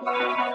हमारे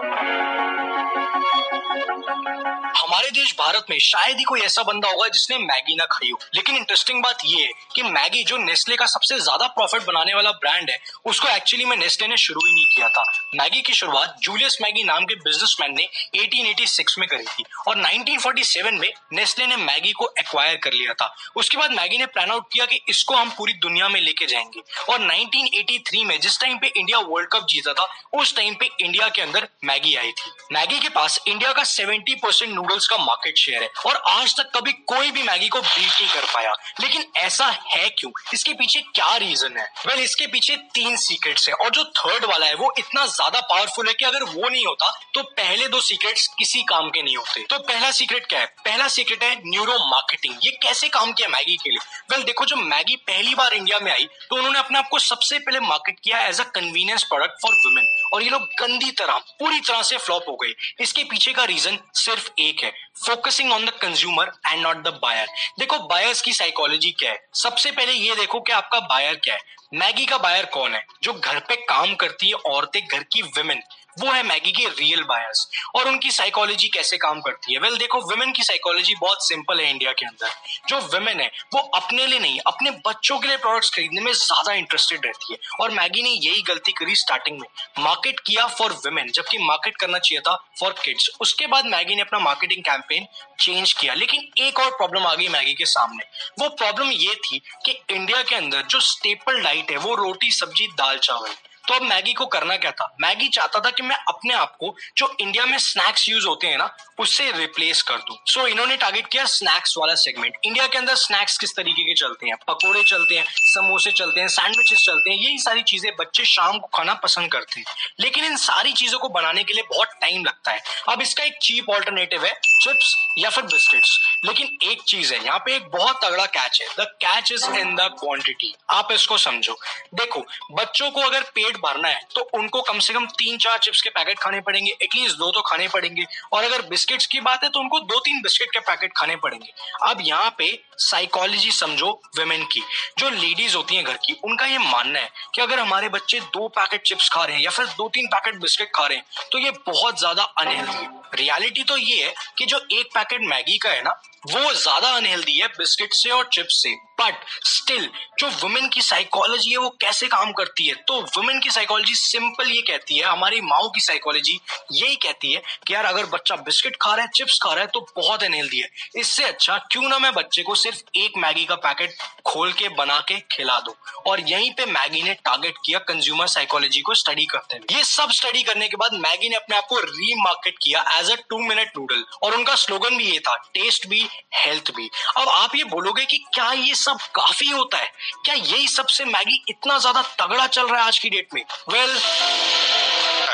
देश भारत में शायद ही कोई ऐसा बंदा होगा जिसने मैगी ना खाई हो। लेकिन इंटरेस्टिंग बात ये है कि मैगी जो नेस्ले का सबसे ज़्यादा प्रॉफिट बनाने वाला ब्रांड है, उसको एक्चुअली में नेस्ले ने शुरू ही नहीं किया था। मैगी की शुरुआत जूलियस मैगी नाम के बिजनेसमैन ने 1886 में करी थी और 1947 में नेस्ले ने मैगी को एक्वायर कर लिया था। उसके बाद मैगी ने प्लान आउट किया कि इसको हम पूरी दुनिया में लेके जाएँगे। और 1983 में जिस टाइम पे इंडिया वर्ल्ड कप जीता था, उस टाइम पे इंडिया के अंदर मैगी आई थी। मैगी के पास इंडिया का 70 परसेंट नूडल्स का मार्केट शेयर है। और आज तक कभी कोई भी मैगी को बीट नहीं कर पाया। लेकिन ऐसा है क्यों? इसके पीछे क्या रीजन है? वेल well, इसके पीछे तीन सीक्रेट्स है। और जो थर्ड वाला है वो इतना ज़्यादा पावरफुल है कि अगर वो नहीं होता तो पहले दो सीक्रेट्स किसी काम के नहीं होते। तो पहला सीक्रेट क्या है? पहला सीक्रेट है न्यूरो मार्केटिंग ये कैसे काम किया मैगी के लिए? वेल well, देखो जब मैगी पहली बार इंडिया में आई तो उन्होंने अपने आप को सबसे पहले मार्केट किया as a convenience product for women और ये लोग गंदी तरह पूरी तरह से फ्लॉप हो गए। इसके पीछे का रीजन सिर्फ़ एक है। Focusing on the consumer and not the buyer देखो बायर्स की साइकोलॉजी क्या है? सबसे पहले ये देखो कि आपका बायर क्या है। मैगी का बायर कौन है? जो घर पे काम करती है औरतें, घर की विमेन वो है मैगी के रियल बायर्स और उनकी साइकोलॉजी कैसे काम करती है? वेल well, देखो वुमेन की साइकोलॉजी बहुत सिंपल है इंडिया के अंदर। जो वुमेन है वो अपने लिए नहीं अपने बच्चों के लिए प्रोडक्ट्स खरीदने में ज़्यादा इंटरेस्टेड रहती है। और मैगी ने यही गलती करी स्टार्टिंग में। मार्केट किया फॉर वुमेन जबकि मार्केट करना चाहिए था फॉर किड्स उसके बाद मैगी ने अपना मार्केटिंग कैंपेन चेंज किया। लेकिन एक और प्रॉब्लम आ गई मैगी के सामने। वो प्रॉब्लम ये थी कि इंडिया के अंदर जो स्टेपल डाइट है वो रोटी सब्ज़ी दाल चावल तो अब मैगी को करना क्या था? मैगी चाहता था कि मैं अपने आप को जो इंडिया में स्नैक्स यूज़ होते हैं ना उससे रिप्लेस कर दूँ। सो so, इन्होंने टारगेट किया स्नैक्स वाला सेगमेंट इंडिया के अंदर स्नैक्स किस तरीके के चलते हैं? पकोड़े चलते हैं समोसे चलते हैं सैंडविचेस चलते हैं यही सारी चीज़ें बच्चे शाम को खाना पसंद करते हैं। लेकिन इन सारी चीज़ों को बनाने के लिए बहुत टाइम लगता है। अब इसका एक चीप ऑल्टरनेटिव है चिप्स या फिर बिस्किट्स लेकिन एक चीज़ है यहाँ पे एक बहुत तगड़ा कैच है। The catch is in the quantity आप इसको समझो। देखो बच्चों को अगर पेट पेट भरना है तो उनको कम से कम तीन चार चिप्स के पैकेट खाने पड़ेंगे एटलीस्ट दो तो खाने पड़ेंगे। और अगर बिस्किट्स की बात है तो उनको दो तीन बिस्किट के पैकेट खाने पड़ेंगे। अब यहाँ पे साइकोलॉजी समझो वेमेन की। जो लेडीज़ होती हैं घर की, उनका ये मानना है कि अगर हमारे बच्चे दो पैकेट चिप्स खा रहे हैं या फिर दो तीन पैकेट बिस्किट खा रहे हैं तो ये बहुत ज़्यादा अनहेल्दी है। रियलिटी तो ये है कि जो एक पैकेट मैगी का है ना, वो ज़्यादा अनहेल्दी है बिस्किट से और चिप्स से। बट स्टिल जो वुमेन की साइकोलॉजी है, वो कैसे काम करती है? तो वुमेन की साइकोलॉजी सिंपल ये कहती है, हमारी माओ की साइकोलॉजी यही कहती है कि यार, अगर बच्चा बिस्किट खा रहा है, चिप्स खा रहा है तो बहुत अनहेल्दी है। इससे अच्छा क्यों ना मैं बच्चे को सिर्फ़ एक मैगी का पैकेट खोल के बना के खिला दो? और यहीं पे मैगी ने टारगेट किया कंज्यूमर साइकोलॉजी को स्टडी करते हैं ये सब स्टडी करने के बाद मैगी ने अपने आप को रीमार्केट किया as a two minute noodle और उनका स्लोगन भी ये था टेस्ट भी हेल्थ भी। अब आप ये बोलोगे कि क्या ये सब काफ़ी होता है। क्या यही सबसे मैगी इतना ज़्यादा तगड़ा चल रहा है आज की डेट में? वेल well,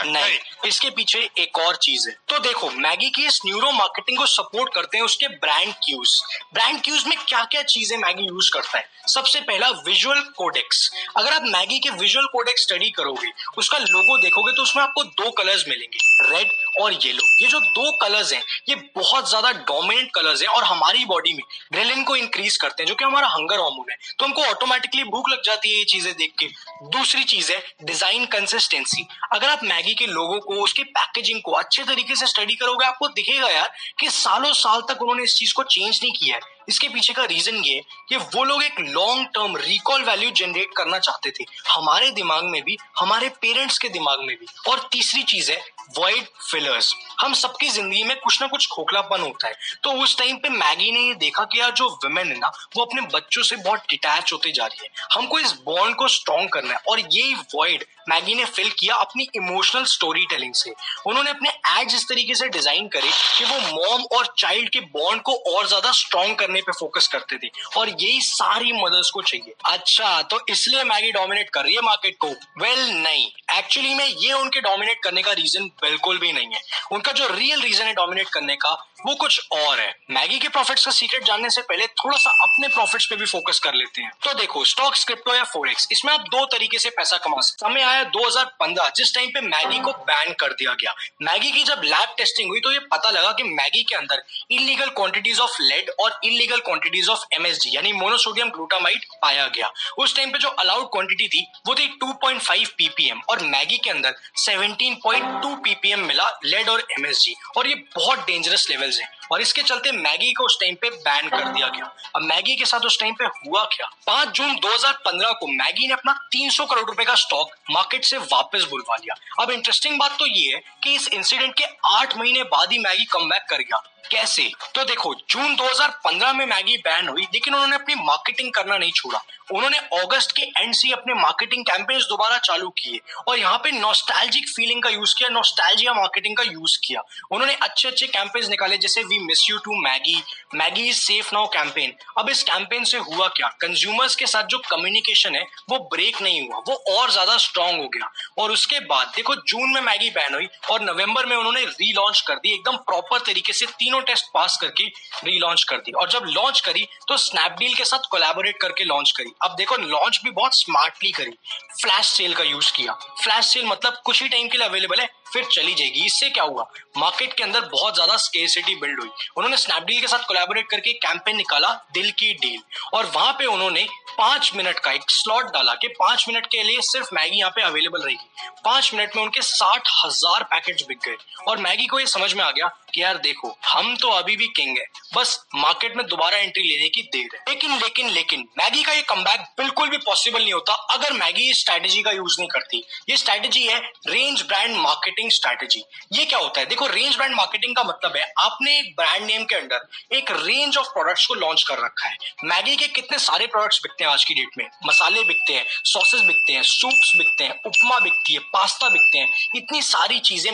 नहीं। इसके पीछे एक और चीज़ है। तो देखो, मैगी की इस न्यूरो मार्केटिंग को सपोर्ट करते हैं उसके ब्रांड क्यूज। ब्रांड क्यूज में क्या क्या चीज़ें मैगी यूज़ करता है? सबसे पहला, विजुअल कोडेक्स। अगर आप मैगी के विजुअल कोडेक्स स्टडी करोगे, उसका लोगो देखोगे तो उसमें आपको दो कलर्स मिलेंगे, रेड और येलो। ये जो दो कलर्स हैं, ये बहुत ज़्यादा डोमिनेंट कलर्स हैं और हमारी बॉडी में ग्रेलिन को इंक्रीज करते हैं, जो कि हमारा हंगर हार्मोन है। तो हमको ऑटोमेटिकली भूख लग जाती है ये चीज़ें देख के। दूसरी चीज़ है, डिज़ाइन कंसिस्टेंसी। अगर आप मैगी के लोगों को उसके पैकेजिंग को अच्छे तरीके से स्टडी करोगे, आपको दिखेगा यार कि सालों साल तक उन्होंने इस चीज़ को चेंज नहीं किया है। इसके पीछे का रीजन ये कि वो लोग एक long term recall value generate करना चाहते थे। हमारे दिमाग में भी, हमारे पेरेंट्स के दिमाग में भी। और तीसरी चीज़ है वॉइड फिलर्स हम सबकी ज़िंदगी में कुछ ना कुछ खोखलापन होता है। तो उस टाइम पे मैगी ने ये देखा कि यार जो वुमेन है ना, वो अपने बच्चों से बहुत डिटैच होते जा रही है। हमको इस बॉन्ड को स्ट्रॉन्ग करना है। और ये वॉइड मैगी ने फिल किया अपनी इमोशनल स्टोरी टेलिंग से। उन्होंने अपने एड्स इस तरीके से डिज़ाइन करे कि वो मॉम और चाइल्ड के बॉन्ड को और ज़्यादा स्ट्रॉन्ग करने पे फोकस करते थे। और यही सारी मदर्स को चाहिए। अच्छा तो इसलिए मैगी डोमिनेट कर रही है मार्केट को? वेल well, नहीं। एक्चुअली में ये उनके डोमिनेट करने का रीजन बिल्कुल भी नहीं है। उनका जो रियल रीजन है डोमिनेट करने का वो कुछ और है। मैगी के प्रॉफिट्स का सीक्रेट जानने से पहले थोड़ा सा अपने प्रॉफिट्स पे भी फोकस कर लेते हैं। तो देखो स्टॉक क्रिप्टो या फोरेक्स इसमें आप दो तरीके से पैसा कमा सकते समय आया 2015 जिस टाइम पे मैगी को बैन कर दिया गया। मैगी की जब लैब टेस्टिंग हुई तो ये पता लगा कि मैगी के अंदर इलीगल क्वांटिटीज ऑफ़ लेड और इलीगल क्वांटिटीज ऑफ़ एमएसजी यानी मोनोसोडियम ग्लूटामाइड पाया गया। उस टाइम पे जो अलाउड क्वांटिटी थी, वो थी 2.5 पीपीएम और मैगी के अंदर 17.2 पीपीएम मिला लेड और एमएसजी और ये बहुत डेंजरस लेवल्स हैं। और इसके चलते मैगी को उस टाइम पे बैन कर दिया गया। अब मैगी के साथ उस टाइम पे हुआ क्या? पाँच जून 2015 को मैगी ने अपना 300 करोड़ रुपए का स्टॉक मार्केट से वापस बुलवा लिया। अब इंटरेस्टिंग बात तो ये है कि इस इंसिडेंट के आठ महीने बाद ही मैगी कम कर गया। कैसे? तो देखो, जून 2015 में मैगी बैन हुई, लेकिन उन्होंने अपनी मार्केटिंग करना नहीं छोड़ा। उन्होंने अगस्त के एंड से अपने मार्केटिंग कैंपेन्स दोबारा चालू किए और यहाँ पे नॉस्टैल्जिक फीलिंग का यूज़ किया नॉस्टैल्जिया मार्केटिंग का यूज़ किया। उन्होंने अच्छे अच्छे कैंपेन्स निकाले, जैसे we miss you too Maggi Maggi is safe now campaign अब इस कैंपेन से हुआ क्या? कंज्यूमर्स के साथ जो कम्युनिकेशन है, वो ब्रेक नहीं हुआ, वो और ज़्यादा स्ट्रांग हो गया। और उसके बाद, देखो जून में मैगी बैन हुई और नवंबर में उन्होंने रीलॉन्च कर दी, एकदम प्रॉपर तरीके से तीनों टेस्ट पास करके रीलॉन्च कर दी। और जब लॉन्च करी तो स्नैपडील के साथ कोलैबोरेट करके लॉन्च करी। अब देखो लॉन्च भी बहुत स्मार्टली करी। फ्लैश सेल का यूज़ किया। फ्लैश सेल मतलब कुछ ही टाइम के लिए अवेलेबल है फिर चली जाएगी। इससे क्या हुआ? मार्केट के अंदर बहुत ज़्यादा स्केसिटी बिल्ड हुई। उन्होंने स्नैपडील के साथ कोलैबोरेट करके कैंपेन निकाला, दिल की डील और वहाँ पे उन्होंने पाँच मिनट का एक स्लॉट डाला कि पाँच मिनट के लिए सिर्फ़ मैगी यहाँ पे अवेलेबल रहेगी। पाँच मिनट में उनके साठ हज़ार पैकेट बिक गए। और मैगी को ये समझ में आ गया कि यार देखो, हम तो अभी भी किंग है। बस मार्केट में दोबारा एंट्री लेने की देर है। लेकिन लेकिन लेकिन, मैगी का ये कम बिल्कुल भी पॉसिबल नहीं होता अगर मैगी इस स्ट्रैटेजी का यूज़ नहीं करती। ये स्ट्रैटेजी है रेंज ब्रांड मार्केटिंग स्ट्रैटेजी ये क्या होता है? देखो रेंज ब्रांड मार्केटिंग का मतलब है आपने एक ब्रांड नेम के अंडर एक रेंज ऑफ़ प्रोडक्ट्स को लॉन्च कर रखा है। मैगी के कितने सारे प्रोडक्ट्स बिकते हैं आज की डेट में? मसाले बिकते हैं सॉसेस बिकते हैं सूप्स बिकते हैं, उपमा बिकती है पास्ता बिकते हैं। इतनी सारी चीज़ें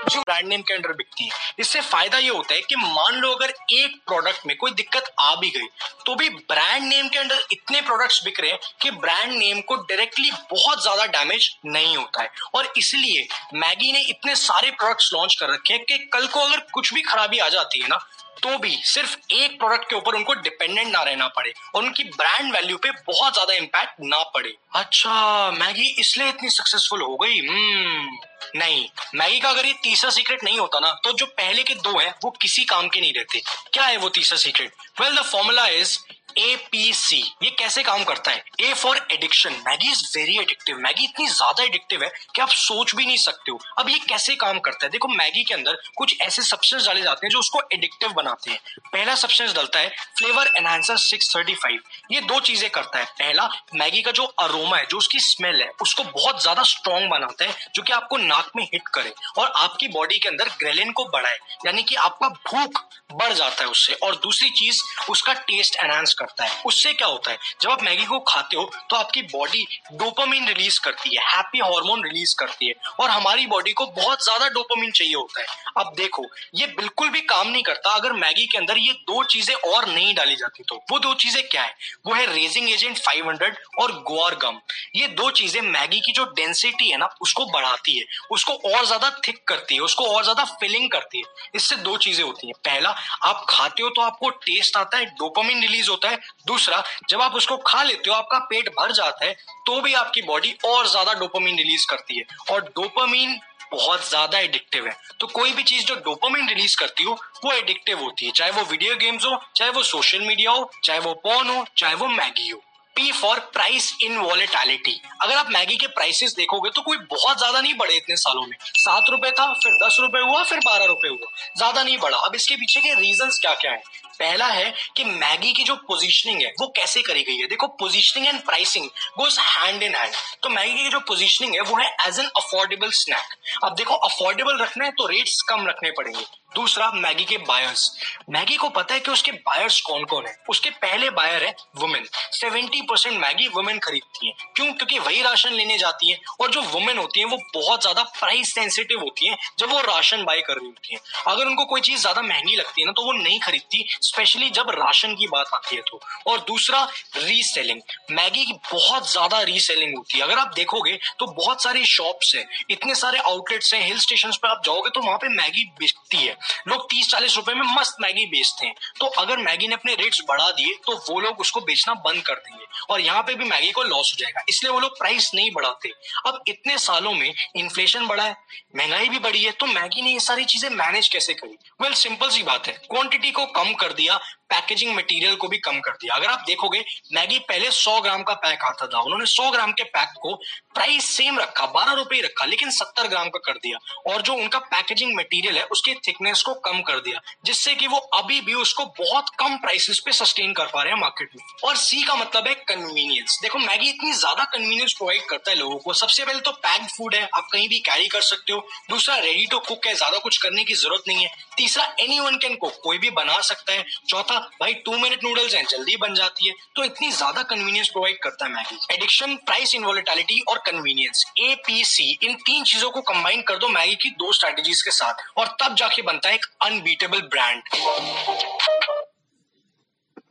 जो ब्रांड नेम के अंडर बिकती है। इससे फ़ायदा ये होता है कि मान लो अगर एक प्रोडक्ट में कोई दिक्कत आ भी गई तो भी ब्रांड नेम के अंडर इतने प्रोडक्ट्स बिक रहे हैं कि ब्रांड नेम को डायरेक्टली बहुत ज़्यादा डैमेज नहीं होता है। और इसलिए मैगी ने इतने सारे प्रोडक्ट्स लॉन्च कर रखे हैं कि कल को अगर कुछ भी खराबी आ जाती है ना तो भी सिर्फ़ एक प्रोडक्ट के ऊपर उनको डिपेंडेंट ना रहना पड़े और उनकी ब्रांड वैल्यू पे बहुत ज़्यादा इम्पैक्ट ना पड़े। अच्छा मैगी इसलिए इतनी सक्सेसफुल हो गई? हम्म नहीं। मैगी का अगर ये तीसरा सीक्रेट नहीं होता ना तो जो पहले के दो हैं, वो किसी काम के नहीं रहते। क्या है वो तीसरा secret well the formula is APC ये कैसे काम करता है? A for addiction Maggi is very addictive Maggi इतनी ज़्यादा एडिक्टिव है कि आप सोच भी नहीं सकते हो। अब ये कैसे काम करता है? देखो मैगी के अंदर कुछ ऐसे सब्सटेंस डाले जाते हैं जो उसको एडिक्टिव बनाते हैं। पहला सब्सटेंस डलता है फ्लेवर एनहांसर 635 ये दो चीज़ें करता है। पहला मैगी का जो अरोमा है, जो उसकी स्मेल है, उसको बहुत ज़्यादा स्ट्रॉन्ग बनाता है, जो कि आपको नाक में हिट करे और आपकी बॉडी के अंदर ग्रेलिन को बढ़ाए। यानी कि आपका भूख बढ़ जाता है उससे। और दूसरी चीज़, उसका टेस्ट एनहांस करता है। उससे क्या होता है? जब आप मैगी को खाते हो तो आपकी बॉडी डोपामिन रिलीज़ करती है हैप्पी हार्मोन रिलीज़ करती है और हमारी बॉडी को बहुत ज़्यादा डोपामिन चाहिए होता है। अब देखो, ये बिल्कुल भी काम नहीं करता अगर मैगी के अंदर ये दो चीज़ें और नहीं डाली जाती तो। वो दो चीज़ें क्या है? वो है रेजिंग एजेंट 500 और गोर गम ये दो चीज़ें मैगी की जो डेंसिटी है ना, उसको बढ़ाती है, उसको और ज़्यादा थिक करती है, उसको और ज़्यादा फिलिंग करती है। इससे दो चीज़ें होती है। पहला, आप खाते हो तो आपको टेस्ट आता है डोपामिन रिलीज़ होता है दूसरा, जब आप उसको खा लेते हो, आपका पेट भर जाता है तो भी आपकी बॉडी और ज़्यादा डोपामिन रिलीज़ करती है। और डोपामिन बहुत ज़्यादा एडिक्टिव है। तो कोई भी चीज़ जो डोपामिन रिलीज़ करती हो, वो एडिक्टिव होती है। चाहे वो वीडियो गेम्स हो, चाहे वो सोशल मीडिया हो, चाहे वो पॉन हो, चाहे वो मैगी हो। P for price in volatility अगर आप मैगी के प्राइसेस देखोगे तो कोई बहुत ज़्यादा नहीं बढ़े इतने सालों में। सात रुपए था, फिर दस रुपए हुआ, फिर बारह रुपए हुआ। ज़्यादा नहीं बढ़ा। अब इसके पीछे के रीजन क्या क्या है? पहला है कि मैगी की जो पोजीशनिंग है, वो कैसे करी गई है? देखो positioning and pricing goes hand in hand तो मैगी की जो पोजीशनिंग है, वो है एज एन अफोर्डेबल स्नैक अब देखो अफोर्डेबल रखना है तो रेट्स कम रखने पड़ेंगे. दूसरा, मैगी के बायर्स मैगी को पता है कि उसके बायर्स कौन कौन है? उसके पहले बायर है women seventy percent Maggi women खरीदती है. क्यों? क्योंकि वही राशन लेने जाती है और जो वुमेन होती है, वो बहुत ज़्यादा प्राइस सेंसिटिव होती है जब वो राशन बाय कर रही होती है. अगर उनको कोई चीज़ ज़्यादा महँगी लगती है ना तो वो नहीं खरीदती. स्पेशली जब राशन की बात आती है तो। और दूसरा रीसेलिंग मैगी की बहुत ज़्यादा रीसेलिंग होती है। अगर आप देखोगे तो बहुत सारे शॉप्स हैं। इतने सारे आउटलेट्स हैं हिल स्टेशन पे आप जाओगे तो वहाँ पे मैगी बेचती है। लोग तीस चालीस रुपए में मस्त मैगी बेचते हैं। तो अगर मैगी ने अपने रेट्स बढ़ा दिए तो वो लोग उसको बेचना बंद कर देंगे। और यहाँ पे भी मैगी को लॉस हो जाएगा। इसलिए वो लोग प्राइस नहीं बढ़ाते। अब इतने सालों में इन्फ्लेशन बढ़ा है, महँगाई भी बढ़ी है तो मैगी ने ये सारी चीज़ें मैनेज कैसे करी? वेल सिंपल सी बात है। क्वांटिटी को कम कर दिया पैकेजिंग मटेरियल को भी कम कर दिया। अगर आप देखोगे, मैगी पहले 100 ग्राम का पैक आता था। उन्होंने 100 ग्राम के पैक को प्राइस सेम रखा, बारह रुपए रखा, लेकिन 70 ग्राम का कर दिया। और जो उनका पैकेजिंग मटेरियल है, उसकी थिकनेस को कम कर दिया, जिससे कि वो अभी भी उसको बहुत कम प्राइसेस पे सस्टेन कर पा रहे हैं मार्केट में। और सी का मतलब है कन्वीनियंस देखो, मैगी इतनी ज़्यादा कन्वीनियंस प्रोवाइड करता है लोगों को। सबसे पहले तो पैक्ड फ़ूड है, आप कहीं भी कैरी कर सकते हो। दूसरा रेडी टू कुक है, ज़्यादा कुछ करने की ज़रूरत नहीं है। तीसरा एनी वन कैन कुक कोई भी बना सकता है। चौथा, भाई टू मिनट नूडल्स हैं, जल्दी बन जाती है। तो इतनी ज़्यादा कन्वीनियंस प्रोवाइड करता है मैगी। एडिक्शन प्राइस इनवोलेटिलिटी और कन्वीनियंस ए पी सी इन तीन चीज़ों को कंबाइन कर दो मैगी की दो स्ट्रेटेजीज के साथ, और तब जाके बनता है एक अनबीटेबल ब्रांड